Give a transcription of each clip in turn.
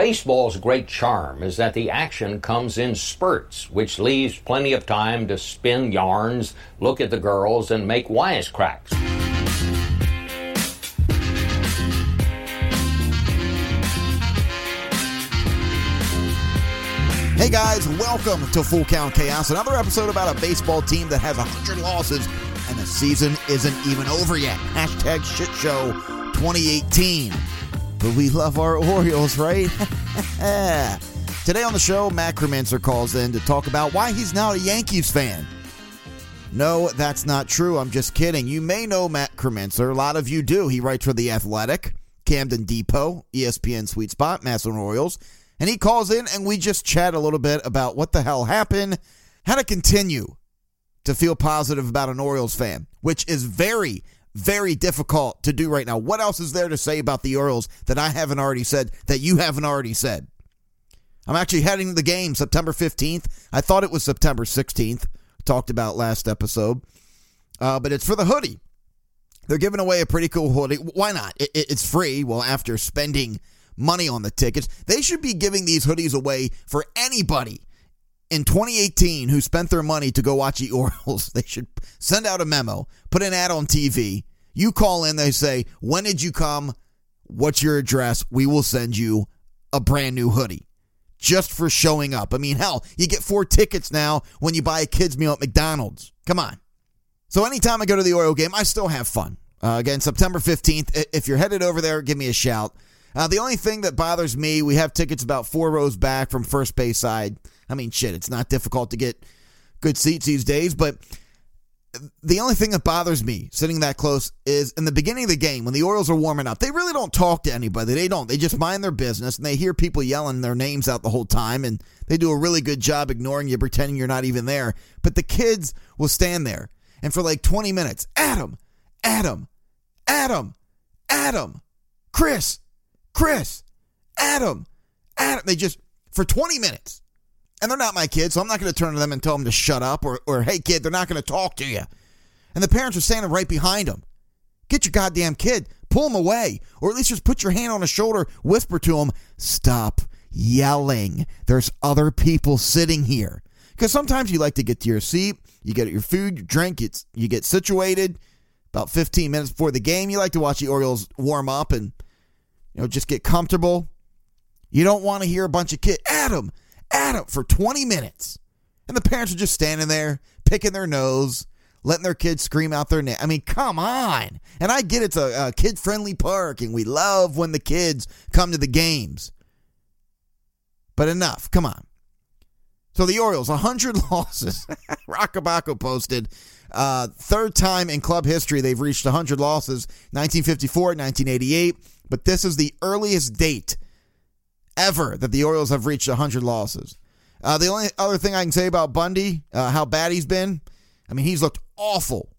Baseball's great charm is that the action comes in spurts, which leaves plenty of time to spin yarns, look at the girls, and make wisecracks. Hey guys, welcome to Full Count Chaos, another episode about a baseball team that has 100 losses and the season isn't even over yet. Hashtag shit show 2018. But we love our Orioles, right? Today on the show, Matt Kremnitzer calls in to talk about why he's now a Yankees fan. No, that's not true. I'm just kidding. You may know Matt Kremnitzer. A lot of you do. He writes for The Athletic, Camden Depot, ESPN Sweet Spot, Massillon Orioles. And he calls in and we just chat a little bit about what the hell happened, how to continue to feel positive about an Orioles fan, which is very, very difficult to do right now. What else is there to say about the Orioles that I haven't already said, that you haven't already said? I'm actually heading to the game September 15th. I thought it was September 16th, talked about last episode, uh, but it's for the hoodie. They're giving away a pretty cool hoodie. Why not? It, it, it's free. Well, after spending money on the tickets. They should be giving these hoodies away for anybody in 2018 who spent their money to go watch the Orioles. They should send out a memo, put an ad on TV. You call in, they say, When did you come? What's your address? We will send you a brand new hoodie just for showing up. I mean, hell, you get four tickets now when you buy a kid's meal at McDonald's. Come on. So anytime I go to the Oriole game, I still have fun. Uh, again, September 15th. If you're headed over there, give me a shout. Uh, the only thing that bothers me, we have tickets about four rows back from first base side. I mean, shit, it's not difficult to get good seats these days, but the only thing that bothers me sitting that close is in the beginning of the game when the Orioles are warming up, they really don't talk to anybody. They don't. They just mind their business and they hear people yelling their names out the whole time and they do a really good job ignoring you, pretending you're not even there. But the kids will stand there and for like 20 minutes, Adam, Adam, Adam, Adam, Chris, Chris, Adam, Adam. They just, for 20 minutes. And they're not my kids, so I'm not going to turn to them and tell them to shut up or, or hey, kid, they're not going to talk to you. And the parents are standing right behind them. Get your goddamn kid, pull him away, or at least just put your hand on his shoulder, whisper to him, stop yelling. There's other people sitting here. Because sometimes you like to get to your seat, you get your food, you drink, it's, you get situated. About 15 minutes before the game, you like to watch the Orioles warm up and you know, just get comfortable. You don't want to hear a bunch of kids, Adam, Adam, for 20 minutes. And the parents are just standing there, picking their nose, letting their kids scream out their name. I mean, come on. And I get it's a, a kid friendly park, and we love when the kids come to the games. But enough. Come on. So the Orioles, 100 losses. Roch Kubatko posted. Uh, third time in club history they've reached 100 losses 1954, 1988. But this is the earliest date ever that the Orioles have reached 100 losses. Uh, the only other thing I can say about Bundy, uh, how bad he's been, I mean, he's looked awful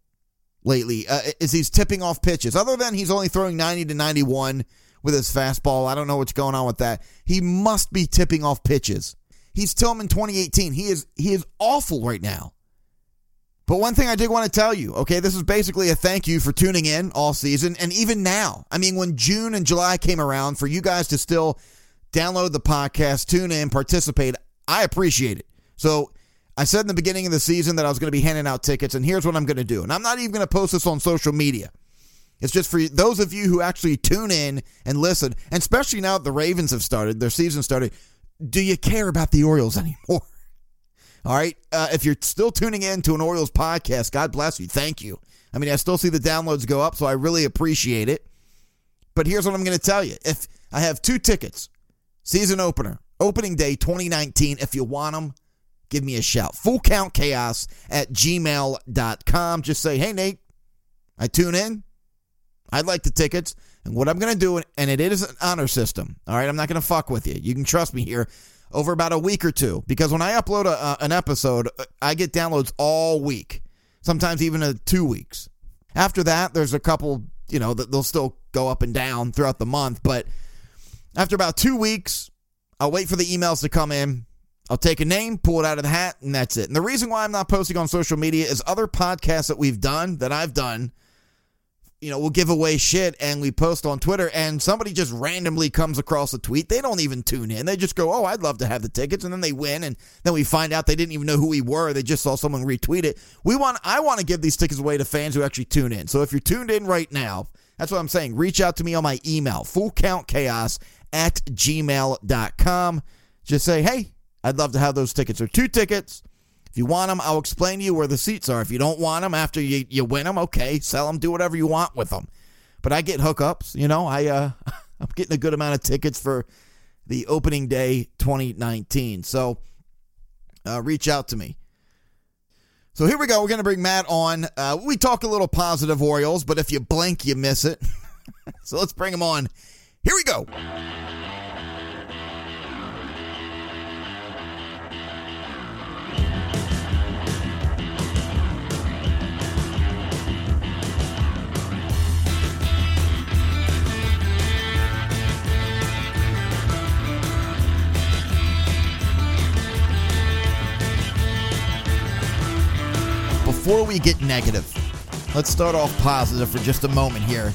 lately, uh, is he's tipping off pitches. Other than he's only throwing 90 to 91 with his fastball. I don't know what's going on with that. He must be tipping off pitches. He's Tillman 2018. He is he is awful right now. But one thing I did want to tell you, okay, this is basically a thank you for tuning in all season and even now. I mean, when June and July came around, for you guys to still download the podcast, tune in, participate, I appreciate it. So I said in the beginning of the season that I was going to be handing out tickets, and here's what I'm going to do. And I'm not even going to post this on social media. It's just for those of you who actually tune in and listen, and especially now that the Ravens have started, their season started. Do you care about the Orioles anymore? All right. Uh, if you're still tuning in to an Orioles podcast, God bless you. Thank you. I mean, I still see the downloads go up, so I really appreciate it. But here's what I'm going to tell you. If I have two tickets, season opener, opening day 2019, if you want them, give me a shout. Full count chaos at gmail.com. Just say, hey, Nate, I tune in. I'd like the tickets. And what I'm going to do, and it is an honor system. All right. I'm not going to fuck with you. You can trust me here over about a week or two because when I upload a, uh, an episode, I get downloads all week, sometimes even a two weeks. After that, there's a couple, you know, that they'll still go up and down throughout the month. But after about two weeks, I'll wait for the emails to come in. I'll take a name, pull it out of the hat, and that's it. And the reason why I'm not posting on social media is other podcasts that we've done, that I've done, you know, we'll give away shit and we post on Twitter and somebody just randomly comes across a tweet. They don't even tune in. They just go, "Oh, I'd love to have the tickets." And then they win and then we find out they didn't even know who we were. They just saw someone retweet it. We want I want to give these tickets away to fans who actually tune in. So if you're tuned in right now, that's what I'm saying. Reach out to me on my email, fullcountchaos at gmail.com. Just say, "Hey, I'd love to have those tickets." Or two tickets. If you want them, I'll explain to you where the seats are. If you don't want them after you, you win them, okay, sell them, do whatever you want with them. But I get hookups, you know. I uh, I'm getting a good amount of tickets for the opening day 2019. So uh, reach out to me. So here we go. We're going to bring Matt on. Uh, we talk a little positive Orioles, but if you blink, you miss it. so let's bring him on. Here we go. before we get negative, let's start off positive for just a moment here.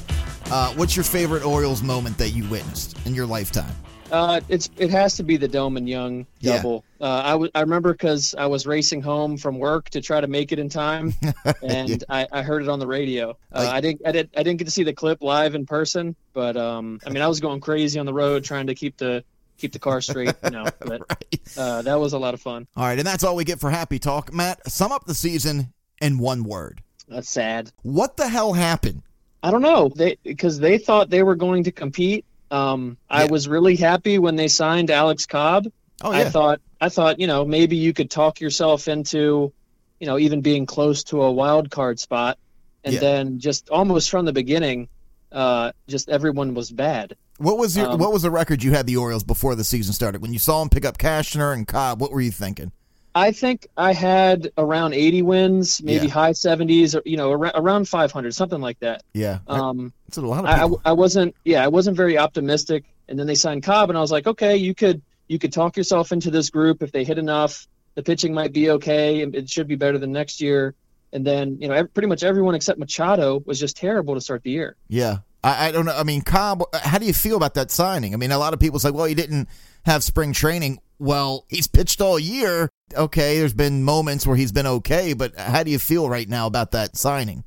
Uh, what's your favorite Orioles moment that you witnessed in your lifetime? Uh, it's it has to be the Delmon Young double. Yeah. Uh, I, w- I remember because I was racing home from work to try to make it in time, and yeah. I, I heard it on the radio. Uh, like, I didn't I did I didn't get to see the clip live in person, but um, I mean I was going crazy on the road trying to keep the keep the car straight. You know, but right. uh, that was a lot of fun. All right, and that's all we get for happy talk. Matt, sum up the season in one word. That's sad. What the hell happened? I don't know. They because they thought they were going to compete. Um, yeah. I was really happy when they signed Alex Cobb. Oh, yeah. I thought I thought you know maybe you could talk yourself into, you know, even being close to a wild card spot, and yeah. then just almost from the beginning, uh, just everyone was bad. What was your um, What was the record you had the Orioles before the season started? When you saw them pick up Cashner and Cobb, what were you thinking? I think I had around 80 wins, maybe yeah. high 70s, or you know, around 500, something like that. Yeah, um, that's a lot. I, I wasn't, yeah, I wasn't very optimistic. And then they signed Cobb, and I was like, okay, you could you could talk yourself into this group if they hit enough. The pitching might be okay, and it should be better than next year. And then you know, pretty much everyone except Machado was just terrible to start the year. Yeah, I, I don't know. I mean, Cobb, how do you feel about that signing? I mean, a lot of people say, well, he didn't have spring training. Well, he's pitched all year. Okay, there's been moments where he's been okay, but how do you feel right now about that signing?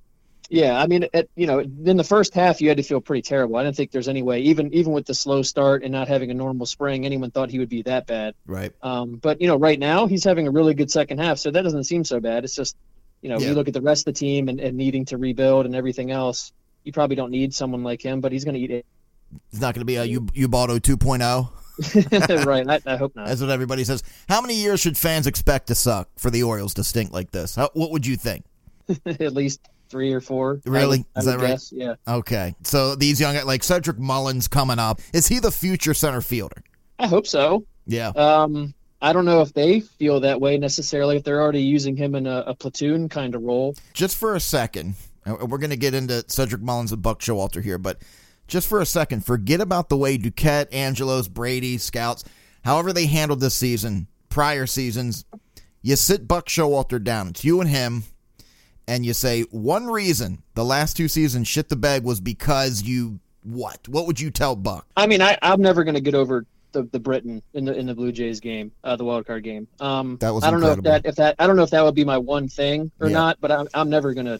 Yeah, I mean, it, you know, in the first half, you had to feel pretty terrible. I didn't think there's any way, even even with the slow start and not having a normal spring, anyone thought he would be that bad. Right. Um, but you know, right now he's having a really good second half, so that doesn't seem so bad. It's just, you know, yeah. you look at the rest of the team and, and needing to rebuild and everything else. You probably don't need someone like him, but he's going to eat it. He's not going to be a Ubaldo 2.0. right. I, I, hope not. That's what everybody says. How many years should fans expect to suck for the Orioles to stink like this? How, what would you think? At least three or four. Really? Would, Is that right? Guess. Yeah. Okay. So these young, like Cedric Mullins coming up, is he the future center fielder? I hope so. Yeah. Um, I don't know if they feel that way necessarily, if they're already using him in a, a platoon kind of role. Just for a second, we're going to get into Cedric Mullins and Buck Showalter here, but just for a second, forget about the way Duquette, Angelos, Brady, Scouts, however they handled this season, prior seasons. You sit Buck Showalter down. It's you and him, and you say one reason the last two seasons shit the bed was because you what? What would you tell Buck? I mean, I, I'm never going to get over the, the Britton in the in the Blue Jays game, uh, the wild card game. Um, that was I don't incredible. know if that if that I don't know if that would be my one thing or yeah. not, but I'm I'm never gonna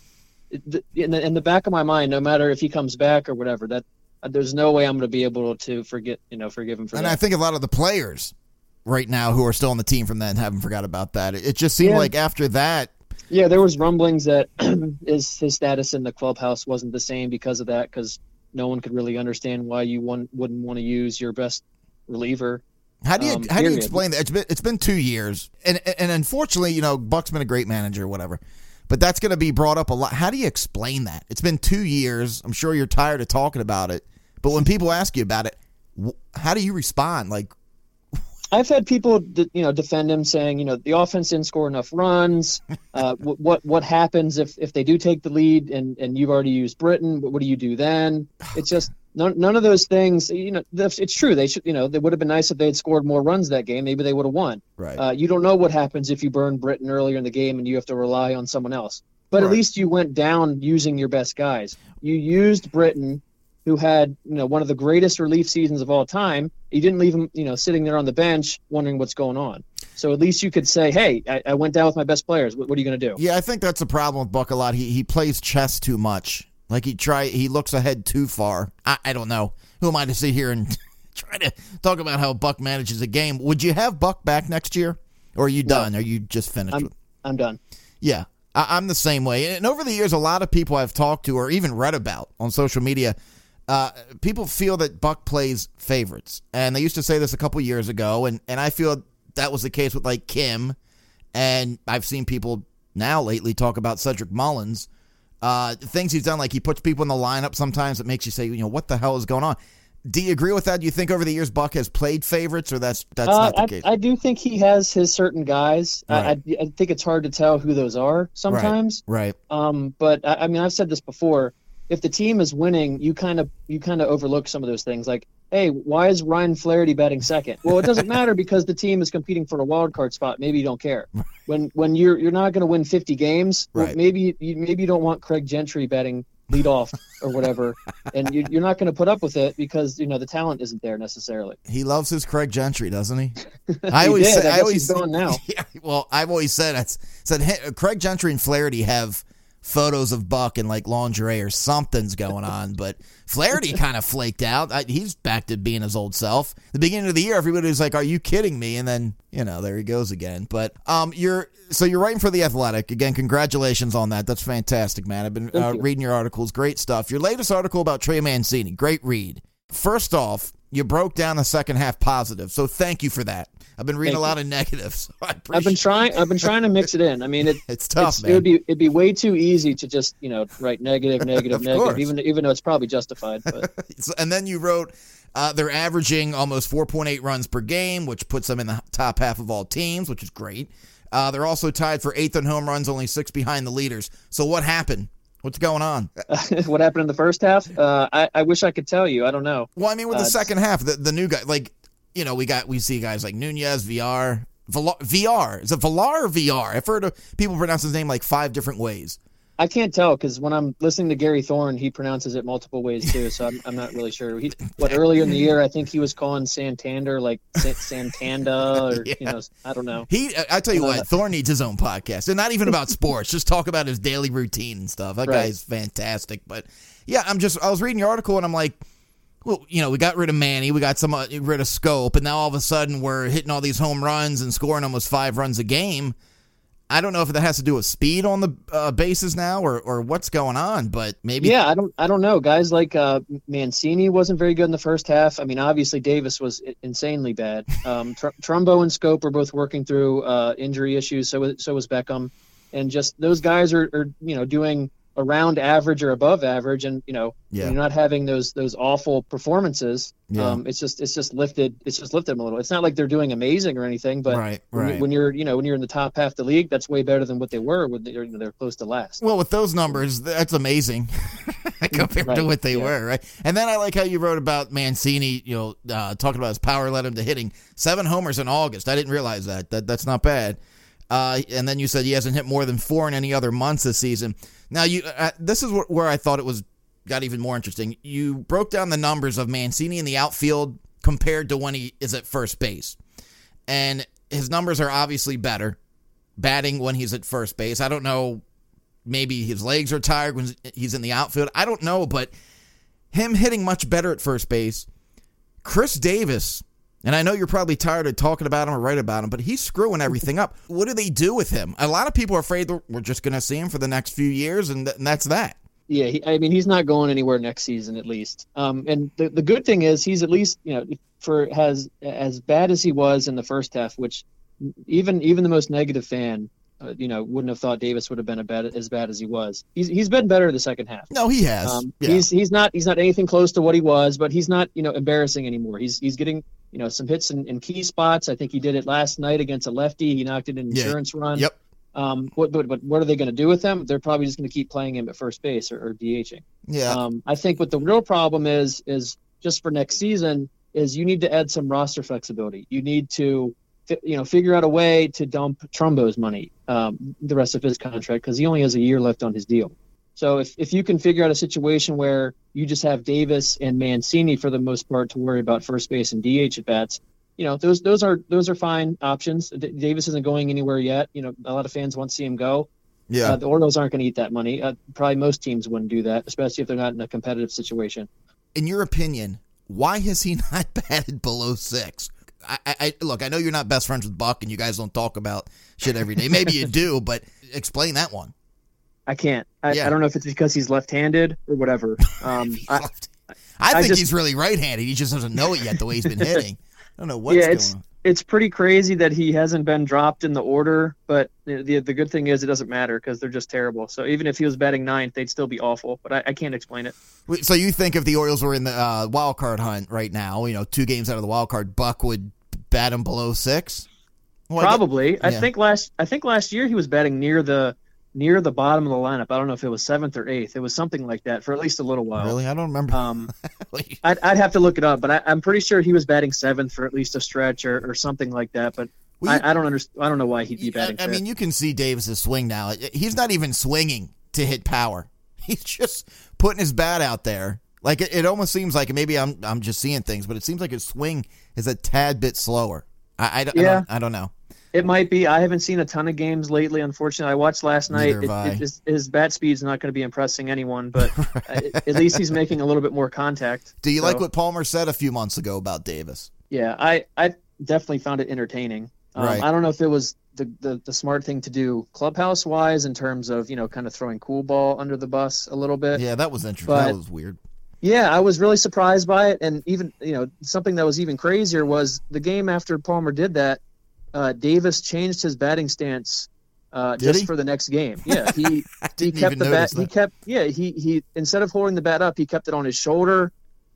in the in the back of my mind, no matter if he comes back or whatever, that there's no way I'm going to be able to forget, you know, forgive him for and that. I think a lot of the players right now who are still on the team from then haven't forgot about that. It just seemed yeah. like after that. Yeah, there was rumblings that his his status in the clubhouse wasn't the same because of that, because no one could really understand why you wouldn't want to use your best reliever. How do you um, how do you explain that? It's been it's been two years, and and unfortunately, you know, Buck's been a great manager, whatever. But that's going to be brought up a lot. How do you explain that? It's been two years. I'm sure you're tired of talking about it. But when people ask you about it, how do you respond? Like, I've had people, you know, defend him, saying, you know, the offense didn't score enough runs. Uh, what what happens if, if they do take the lead and, and you've already used Britton? What do you do then? It's just none, none of those things. You know, it's true. They should, you know, they would have been nice if they had scored more runs that game. Maybe they would have won. Right. Uh, you don't know what happens if you burn Britton earlier in the game and you have to rely on someone else. but right. at least you went down using your best guys. You used Britton, who had you know one of the greatest relief seasons of all time. You didn't leave him you know sitting there on the bench wondering what's going on. So at least you could say, "Hey, I, I went down with my best players. What, what are you going to do?" Yeah, I think that's a problem with Buck a lot. He he plays chess too much. Like he try he looks ahead too far. I, I don't know. Who am I to sit here and try to talk about how Buck manages a game? Would you have Buck back next year, or are you done? No. Are you just finished? I'm, I'm done. Yeah, I, am the same way. And over the years, a lot of people I've talked to or even read about on social media, uh, people feel that Buck plays favorites, and they used to say this a couple years ago, and and I feel that was the case with like Kim, and I've seen people now lately talk about Cedric Mullins. Uh, things he's done, like he puts people in the lineup sometimes that makes you say, you know, what the hell is going on? Do you agree with that? Do you think over the years Buck has played favorites, or that's that's uh, not the I, case? I do think he has his certain guys. Right. I, I, think it's hard to tell who those are sometimes. Right. right. Um, but I, I mean, I've said this before. If the team is winning, you kind of you kind of overlook some of those things. Like, hey, why is Ryan Flaherty batting second? Well, it doesn't matter because the team is competing for a wild card spot. Maybe you don't care. When when you're you're not going to win 50 games, right. maybe you, maybe you don't want Craig Gentry batting lead off or whatever, and you, are not going to put up with it because you know the talent isn't there necessarily. He loves his Craig Gentry, doesn't he? I always did. say, I, I always he's gone now. Yeah, well, I've always said I said hey, Craig Gentry and Flaherty have photos of Buck in like lingerie or something's going on. But Flaherty kind of flaked out. I, he's back to being his old self. The beginning of the year, everybody was like, "Are you kidding me?" And then you know, there he goes again. But um, you're so you're writing for the Athletic again. Congratulations on that. That's fantastic, man. I've been uh, reading your articles. Great stuff. Your latest article about Trey Mancini. Great read. First off, you broke down the second half positive, so thank you for that. I've been reading Thank a lot you. of negatives. So I've been trying. I've been trying to mix it in. I mean, it, it's tough. It's, it would be it'd be way too easy to just you know write negative, negative, negative, course. even even though it's probably justified. But and then you wrote. Uh, they're averaging almost 4.8 runs per game, which puts them in the top half of all teams, which is great. Uh, they're also tied for eighth in home runs, only six behind the leaders. So what happened? What's going on? what happened in the first half? Uh, I, I wish I could tell you. I don't know. Well, I mean, with the uh, second half, the, the new guy, like you know, we got we see guys like Nunez, VR, VR. Is it Villar or VR? I've heard of people pronounce his name like five different ways. I can't tell because when I'm listening to Gary Thorne, he pronounces it multiple ways too. So I'm, I'm not really sure. He, what earlier in the year, I think he was calling Santander like Santanda, or yeah. you know, I don't know. He, I tell you what, Thorne needs his own podcast, and not even about sports. just talk about his daily routine and stuff. That right. guy's fantastic. But yeah, I'm just I was reading your article and I'm like well, you know, we got rid of Manny, we got some uh, rid of Schoop, and now all of a sudden we're hitting all these home runs and scoring almost five runs a game. I don't know if that has to do with speed on the uh, bases now or, or what's going on, but maybe. Yeah, I don't I don't know. Guys like uh, Mancini wasn't very good in the first half. I mean, obviously Davis was insanely bad. Um, Tr- Trumbo and Schoop are both working through uh, injury issues. So so was Beckham, and just those guys are, are you know doing around average or above average and you know yeah. you're not having those those awful performances yeah. um it's just it's just lifted it's just lifted them a little it's not like they're doing amazing or anything but right, when, right. You, when you're you know when you're in the top half of the league that's way better than what they were when they're, you know, they're close to last well with those numbers that's amazing compared right. to what they yeah. were right and then i like how you wrote about mancini you know uh, talking about his power led him to hitting seven homers in august i didn't realize that that that's not bad uh, and then you said he hasn't hit more than four in any other months this season. Now, you uh, this is where I thought it was got even more interesting. You broke down the numbers of Mancini in the outfield compared to when he is at first base, and his numbers are obviously better batting when he's at first base. I don't know. Maybe his legs are tired when he's in the outfield. I don't know, but him hitting much better at first base. Chris Davis and I know you're probably tired of talking about him or writing about him, but he's screwing everything up. What do they do with him? A lot of people are afraid we're just going to see him for the next few years, and, th- and that's that. Yeah, he, I mean, he's not going anywhere next season, at least. Um, and the, the good thing is, he's at least, you know, for has as bad as he was in the first half, which even even the most negative fan uh, you know, wouldn't have thought Davis would have been bad, as bad as he was. He's he's been better the second half. No, he has. Um, yeah. He's he's not he's not anything close to what he was, but he's not you know embarrassing anymore. He's he's getting you know some hits in, in key spots. I think he did it last night against a lefty. He knocked it in insurance yeah. run. Yep. Um, what, but, but what are they going to do with him? They're probably just going to keep playing him at first base or, or DHing. Yeah. Um, I think what the real problem is is just for next season is you need to add some roster flexibility. You need to you know, figure out a way to dump Trumbo's money um, the rest of his contract because he only has a year left on his deal. So if, if you can figure out a situation where you just have Davis and Mancini for the most part to worry about first base and DH at bats, you know those those are those are fine options. D- Davis isn't going anywhere yet. You know a lot of fans want to see him go. Yeah, uh, the Orioles aren't going to eat that money. Uh, probably most teams wouldn't do that, especially if they're not in a competitive situation. In your opinion, why has he not batted below six? I, I, look. I know you're not best friends with Buck, and you guys don't talk about shit every day. Maybe you do, but explain that one. I can't. I, yeah. I don't know if it's because he's left-handed or whatever. Um, I, I, think just, he's really right-handed. He just doesn't know it yet the way he's been hitting. I don't know what's yeah, going it's, on. It's pretty crazy that he hasn't been dropped in the order, but the the, good thing is it doesn't matter because they're just terrible. So even if he was batting ninth, they'd still be awful. But I, I can't explain it. So you think if the Orioles were in the uh, wild card hunt right now, you know, two games out of the wild card, Buck would bat him below six? Well, Probably. I, yeah. I think last I think last year he was batting near the near the bottom of the lineup. I don't know if it was seventh or eighth. It was something like that for at least a little while. Really, I don't remember. Um, I'd, I'd, have to look it up, but I, am pretty sure he was batting seventh for at least a stretch or, or something like that. But well, you, I, I, don't understand. I don't know why he'd be batting. I, I mean, you can see Davis's swing now. He's not even swinging to hit power. He's just putting his bat out there. Like it, it almost seems like maybe I'm I'm just seeing things, but it seems like his swing is a tad bit slower. I, I, yeah. I, don't, I don't know. It might be. I haven't seen a ton of games lately. Unfortunately, I watched last night. It, it, his, his bat speed's not going to be impressing anyone, but right. at least he's making a little bit more contact. Do you so. like what Palmer said a few months ago about Davis? Yeah, I I definitely found it entertaining. Um, right. I don't know if it was the, the, the smart thing to do clubhouse wise in terms of you know kind of throwing cool ball under the bus a little bit. Yeah, that was interesting. But, that was weird. Yeah, I was really surprised by it, and even you know something that was even crazier was the game after Palmer did that uh, Davis changed his batting stance uh, just he? for the next game. Yeah, he he kept the bat. That. He kept yeah he he instead of holding the bat up, he kept it on his shoulder.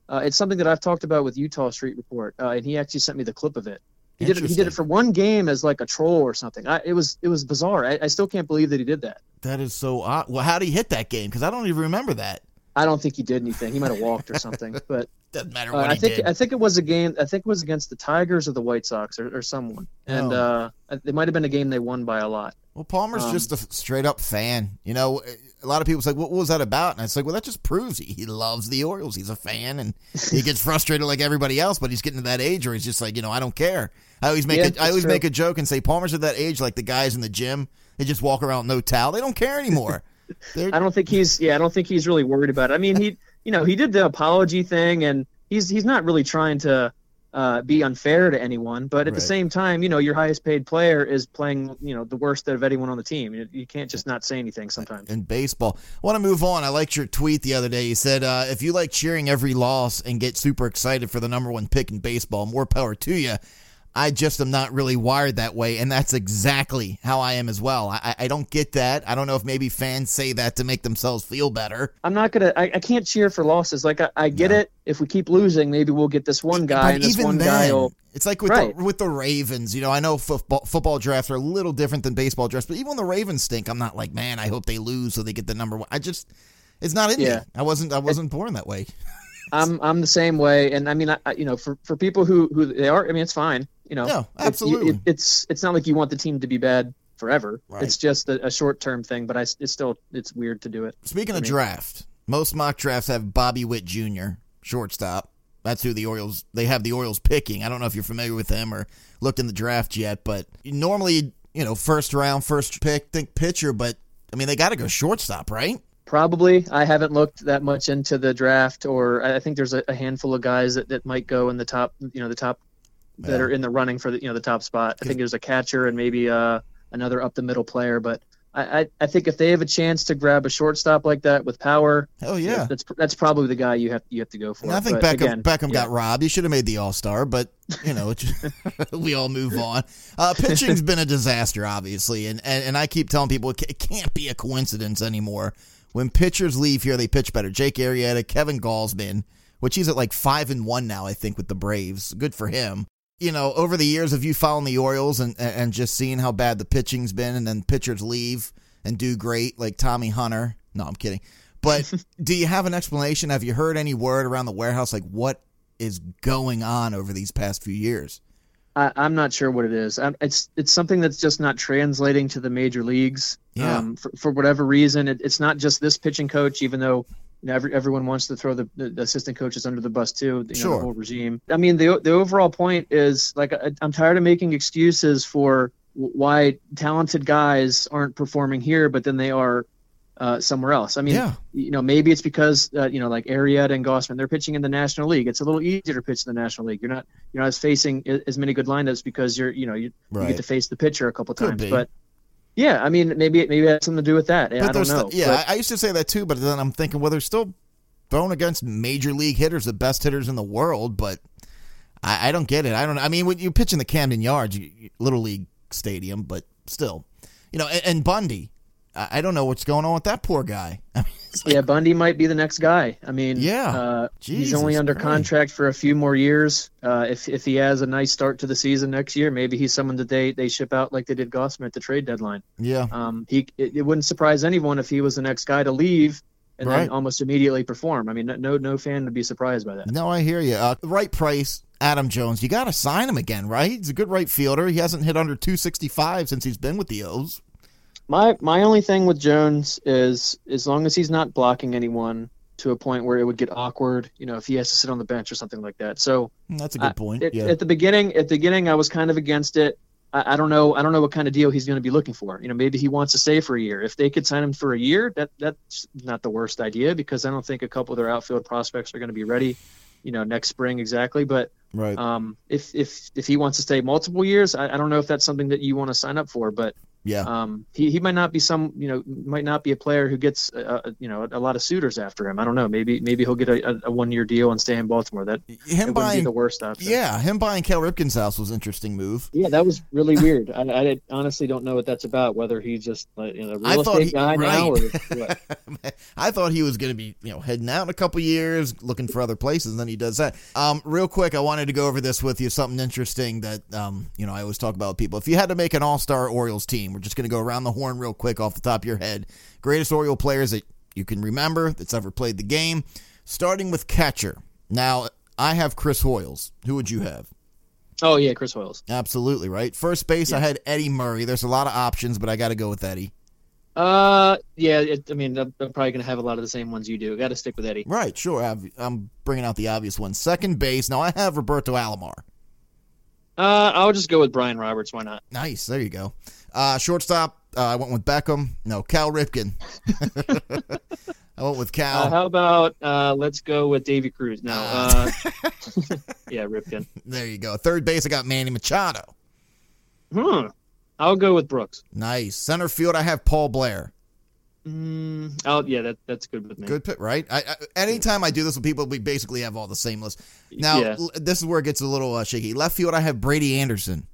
Uh, it's something that I've talked about with Eutaw Street Report, uh, and he actually sent me the clip of it. He did it. He did it for one game as like a troll or something. I, it was it was bizarre. I, I, still can't believe that he did that. That is so odd. Well, how did he hit that game? Because I don't even remember that. I don't think he did anything. He might have walked or something, but doesn't matter uh, what I think did. I think it was a game. I think it was against the Tigers or the White Sox or, or someone, and oh. uh, it might have been a game they won by a lot. Well, Palmer's um, just a straight up fan. You know, a lot of people say, "What was that about?" And it's like, well, that just proves he, he loves the Orioles. He's a fan, and he gets frustrated like everybody else. But he's getting to that age where he's just like, you know, I don't care. I always make yeah, a, I always true. make a joke and say Palmer's at that age like the guys in the gym. They just walk around with no towel. They don't care anymore. I don't think he's yeah. I don't think he's really worried about it. I mean, he you know he did the apology thing, and he's he's not really trying to uh, be unfair to anyone. But at right. the same time, you know, your highest paid player is playing, you know, the worst out of anyone on the team. You, you can't just not say anything sometimes. In baseball, I want to move on. I liked your tweet the other day. You said uh, if you like cheering every loss and get super excited for the number one pick in baseball, more power to you. I just am not really wired that way, and that's exactly how I am as well. I, I don't get that. I don't know if maybe fans say that to make themselves feel better. I'm not gonna. I, I can't cheer for losses. Like I, I get no. it. If we keep losing, maybe we'll get this one guy, but and this one then, guy will. It's like with right. the, with the Ravens. You know, I know football football drafts are a little different than baseball drafts, but even when the Ravens stink, I'm not like, man, I hope they lose so they get the number one. I just, it's not in yeah. me. I wasn't. I wasn't it, born that way. I'm I'm the same way, and I mean, I, you know, for for people who who they are, I mean, it's fine. You know, no, absolutely. It, it's it's not like you want the team to be bad forever. Right. It's just a, a short term thing, but I it's still it's weird to do it. Speaking of me. draft, most mock drafts have Bobby Witt Jr. shortstop. That's who the Orioles they have the Orioles picking. I don't know if you're familiar with them or looked in the draft yet, but normally you know first round, first pick, think pitcher, but I mean they got to go shortstop, right? Probably. I haven't looked that much into the draft, or I think there's a, a handful of guys that, that might go in the top, you know, the top that yeah. are in the running for the you know the top spot. I think there's a catcher and maybe uh, another up the middle player, but I, I, I think if they have a chance to grab a shortstop like that with power, oh yeah, that's that's probably the guy you have you have to go for. And I think but Beckham again, Beckham yeah. got robbed. He should have made the All Star, but you know we all move on. Uh, pitching's been a disaster, obviously, and, and and I keep telling people it can't be a coincidence anymore. When pitchers leave here, they pitch better. Jake Arrieta, Kevin Gausman, which he's at like five and one now, I think, with the Braves. Good for him you know, over the years of you following the Orioles and and just seeing how bad the pitching's been, and then pitchers leave and do great, like Tommy Hunter. No, I'm kidding. But do you have an explanation? Have you heard any word around the warehouse, like what is going on over these past few years? I, am not sure what it is. I'm, it's it's something that's just not translating to the major leagues. Yeah. Um, for, for whatever reason, it, it's not just this pitching coach, even though every, everyone wants to throw the, the, assistant coaches under the bus too. You sure. Know, the whole regime. I mean, the the overall point is like I, I'm tired of making excuses for why talented guys aren't performing here, but then they are uh, somewhere else. I mean, yeah. you know, maybe it's because uh, you know, like Arrieta and Gausman, they're pitching in the National League. It's a little easier to pitch in the National League. You're not you're not as facing as many good lineups because you're you know you, right. you get to face the pitcher a couple Could times. Be. But yeah, I mean, maybe maybe it has something to do with that. But I don't know. Yeah, but, I used to say that too, but then I'm thinking, well, they're still throwing against major league hitters, the best hitters in the world, but I, I don't get it. I don't. I mean, when you pitch in the Camden Yards, you, little league stadium, but still, you know, and, and Bundy. I don't know what's going on with that poor guy. I mean, like, yeah, Bundy might be the next guy. I mean, yeah, uh, he's only under Christ. contract for a few more years. Uh, if if he has a nice start to the season next year, maybe he's someone that they they ship out like they did Gausman at the trade deadline. Yeah, um, he it, it wouldn't surprise anyone if he was the next guy to leave and right. then almost immediately perform. I mean, no no fan would be surprised by that. No, I hear you. Uh, right price, Adam Jones. You got to sign him again, right? He's a good right fielder. He hasn't hit under 265 since he's been with the O's. My my only thing with Jones is as long as he's not blocking anyone to a point where it would get awkward, you know, if he has to sit on the bench or something like that. So that's a good point. I, yeah. At the beginning, at the beginning, I was kind of against it. I, I don't know. I don't know what kind of deal he's going to be looking for. You know, maybe he wants to stay for a year. If they could sign him for a year, that that's not the worst idea because I don't think a couple of their outfield prospects are going to be ready, you know, next spring exactly. But right. um, if if if he wants to stay multiple years, I, I don't know if that's something that you want to sign up for. But yeah, um, he, he might not be some you know might not be a player who gets uh, you know a lot of suitors after him. I don't know. Maybe maybe he'll get a, a one year deal and stay in Baltimore. That him buying be the worst option. Yeah, him buying Cal Ripken's house was an interesting move. Yeah, that was really weird. I, I honestly don't know what that's about. Whether he's just like, you know, a real estate he, guy right. now, or. I thought he was going to be, you know, heading out in a couple years, looking for other places, and then he does that. Um, real quick, I wanted to go over this with you. Something interesting that, um, you know, I always talk about with people. If you had to make an All-Star Orioles team, we're just going to go around the horn real quick off the top of your head. Greatest Oriole players that you can remember that's ever played the game. Starting with catcher. Now, I have Chris Hoiles. Who would you have? Oh yeah, Chris Hoiles. Absolutely right. First base, yeah. I had Eddie Murray. There's a lot of options, but I got to go with Eddie. Uh, yeah. It, I mean, I'm, I'm probably gonna have a lot of the same ones you do. Got to stick with Eddie. Right. Sure. I'm bringing out the obvious one. Second base. Now I have Roberto Alomar. Uh, I'll just go with Brian Roberts. Why not? Nice. There you go. Uh, shortstop. Uh, I went with Beckham. No, Cal Ripken. I went with Cal. Uh, how about uh, let's go with Davy Cruz? No. Uh, yeah, Ripken. There you go. Third base. I got Manny Machado. Hmm. I'll go with Brooks. Nice. Center field. I have Paul Blair. Mm, oh yeah, that that's good with me. Good pick, right? I, I, anytime I do this with people, we basically have all the same list. Now, yeah. l- this is where it gets a little uh, shaky. Left field, I have Brady Anderson.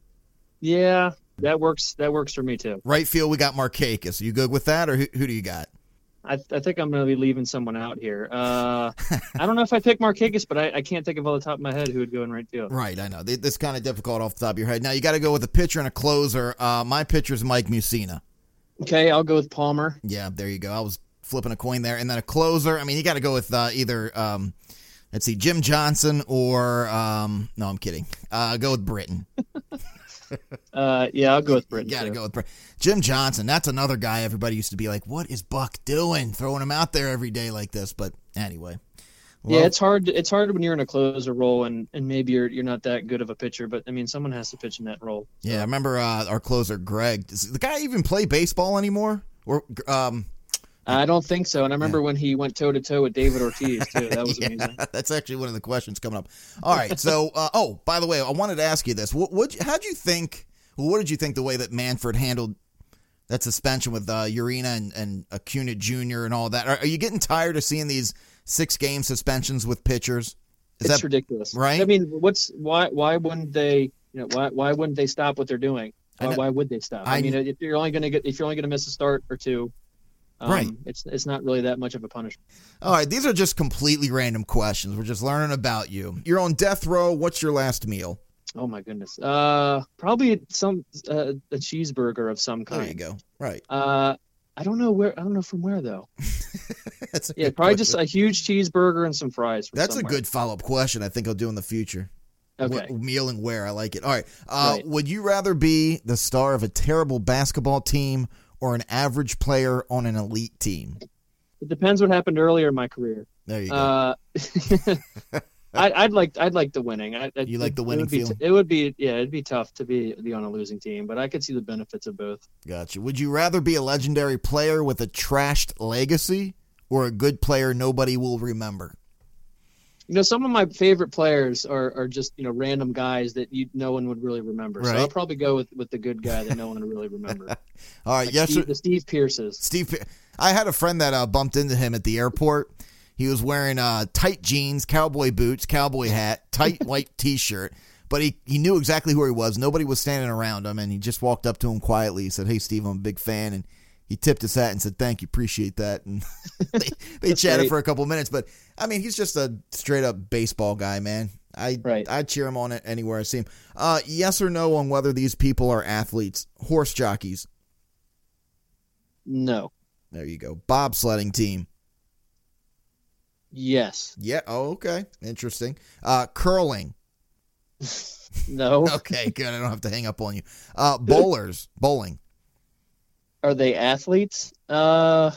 Yeah, that works. That works for me too. Right field, we got Markakis. You good with that, or who, who do you got? I, I think I'm going to be leaving someone out here. Uh, I don't know if I pick Markakis, but I, I can't think of all the top of my head who would go in right field. Right, I know. This kind of difficult off the top of your head. Now you got to go with a pitcher and a closer. Uh, my is Mike Mussina. Okay, I'll go with Palmer. Yeah, there you go. I was flipping a coin there, and then a closer. I mean, you got to go with uh, either. Um, let's see, Jim Johnson or um, no, I'm kidding. Uh, go with Britton. uh, yeah, I'll go with Britton. You got to go with Britton. Jim Johnson. That's another guy. Everybody used to be like, "What is Buck doing, throwing him out there every day like this?" But anyway. yeah, it's hard. It's hard when you're in a closer role and, and maybe you're you're not that good of a pitcher. But I mean, someone has to pitch in that role. Yeah, I remember uh, our closer Greg. Does the guy even play baseball anymore? Or um, I don't think so. And I remember when he went toe to toe with David Ortiz too. That was yeah, amazing. That's actually one of the questions coming up. All right, so uh, oh, by the way, I wanted to ask you this. What, what how'd you think? Well, what did you think the way that Manfred handled that suspension with uh, Urena and, and Acuna Jr. and all that? Are, are you getting tired of seeing these six game suspensions with pitchers? Is it's that ridiculous, right? I mean, what's why why wouldn't they? You know, why why wouldn't they stop what they're doing? Why, why would they stop? I, I- mean, if you're only going to get if you're only going to miss a start or two, um, Right. It's it's not really that much of a punishment. All right, these are just completely random questions. We're just learning about you. You're on death row. What's your last meal? Oh my goodness. Uh, probably some uh, a cheeseburger of some kind. There you go. Right. Uh, I don't know where. I don't know from where though. That's a Yeah, probably question. just a huge cheeseburger and some fries. That's somewhere. a good follow up question. I think I'll do in the future. Okay. W- meal and where I like it. All right. Uh, Right. Would you rather be the star of a terrible basketball team or an average player on an elite team? It depends what happened earlier in my career. There you go. Uh, I, I'd like I'd like the winning. I, I- You like the it winning would be? It would be yeah, it'd be tough to be, be on a losing team, but I could see the benefits of both. gotcha. Would you rather be a legendary player with a trashed legacy or a good player nobody will remember? You know, some of my favorite players are, are just you know random guys that you no one would really remember. So I'll probably go with, with the good guy that no one would really remember. All right. Like yes. Steve, the Steve Pearces. Steve, I had a friend that uh, bumped into him at the airport. He was wearing uh, tight jeans, cowboy boots, cowboy hat, tight white T-shirt. But he, he knew exactly who he was. Nobody was standing around him, and he just walked up to him quietly. He said, "Hey, Steve, I'm a big fan." And he tipped his hat and said, "Thank you, appreciate that." And they, they chatted for a couple minutes. But I mean, he's just a straight up baseball guy, man. I Right. I cheer him on it anywhere I see him. Uh, yes or no on whether these people are athletes, horse jockeys. No. There you go. Bobsledding team. Yes. Yeah. Oh, okay. Interesting. Uh, curling. No. Okay, good. I don't have to hang up on you. Uh, bowlers. Bowling. Are they athletes? Uh,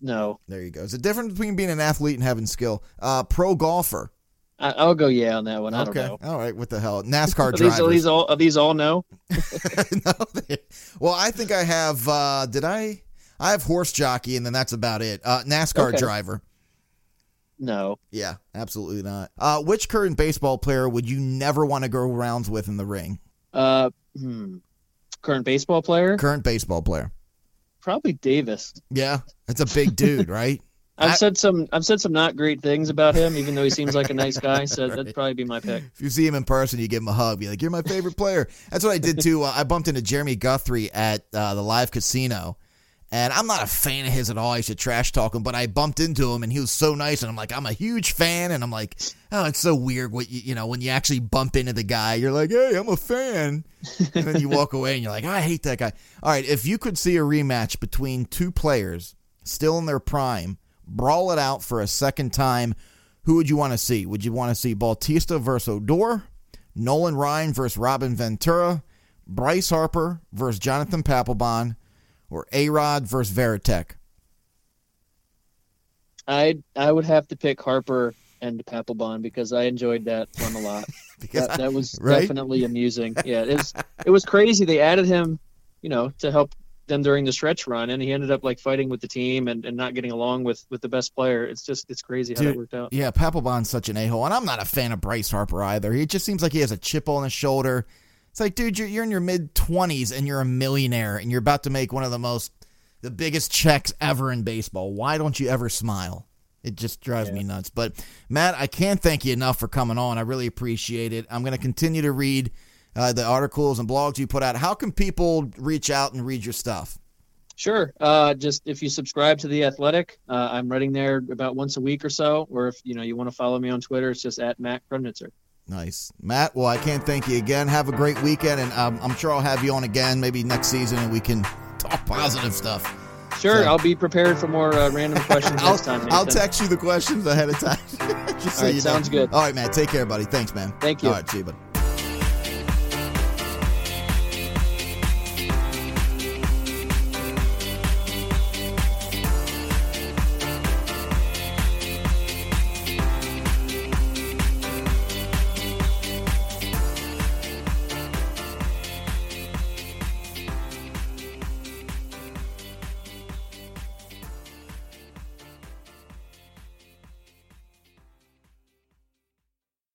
no. There you go. It's a difference between being an athlete and having skill. Uh, pro golfer. I, I'll go yeah on that one. I okay. don't know. All right. What the hell? NASCAR Are these, are drivers. these all are these all no? no, they- well, I think I have. Uh, did I? I have horse jockey, and then that's about it. Uh, NASCAR Okay. driver. No. Yeah, absolutely not. Uh, which current baseball player would you never want to go rounds with in the ring? Uh, hmm. Current baseball player? Current baseball player. Probably Davis. Yeah, that's a big dude, right? I've I- said some I've said some not great things about him, even though he seems like a nice guy. So Right. that'd probably be my pick. If you see him in person, you give him a hug. Be like, "You're my favorite player." That's what I did too. Uh, I bumped into Jeremy Guthrie at uh, the live casino, and I'm not a fan of his at all. I used to trash talk him, but I bumped into him, and he was so nice. And I'm like, I'm a huge fan, and I'm like, oh, it's so weird what you you know when you actually bump into the guy. You're like, hey, I'm a fan, and then you walk away, and you're like, I hate that guy. All right, if you could see a rematch between two players still in their prime, brawl it out for a second time. Who would you want to see? Would you want to see Bautista versus Odor, Nolan Ryan versus Robin Ventura, Bryce Harper versus Jonathan Papelbon, or A Rod versus Varitek? I I would have to pick Harper and Papelbon because I enjoyed that one a lot. Because that, that was right? definitely amusing. Yeah, it was it was crazy. They added him, you know, to help them during the stretch run, and he ended up like fighting with the team and, and not getting along with with the best player. It's just it's crazy how Dude, that worked out. yeah, Papelbon's such an a hole, and I'm not a fan of Bryce Harper either. He just seems like he has a chip on his shoulder. It's like, dude, you're, you're in your mid 20s and you're a millionaire, and you're about to make one of the most, the biggest checks ever in baseball. Why don't you ever smile? It just drives me nuts. But Matt, I can't thank you enough for coming on. I really appreciate it. I'm going to continue to read uh, the articles and blogs you put out. How can people reach out and read your stuff? Sure. Uh, just if you subscribe to the Athletic, uh, I'm writing there about once a week or so. Or if you know you want to follow me on Twitter, it's just at Matt Kremnitzer. Nice, Matt. Well, I can't thank you again. Have a great weekend, and um, I'm sure I'll have you on again maybe next season, and we can talk positive stuff. Sure, So- I'll be prepared for more uh, random questions I'll, next time. I'll text you the questions ahead of time. Just so All right, you know. sounds good. All right, man. Take care, buddy. Thanks, man. Thank you. All right, see you, buddy.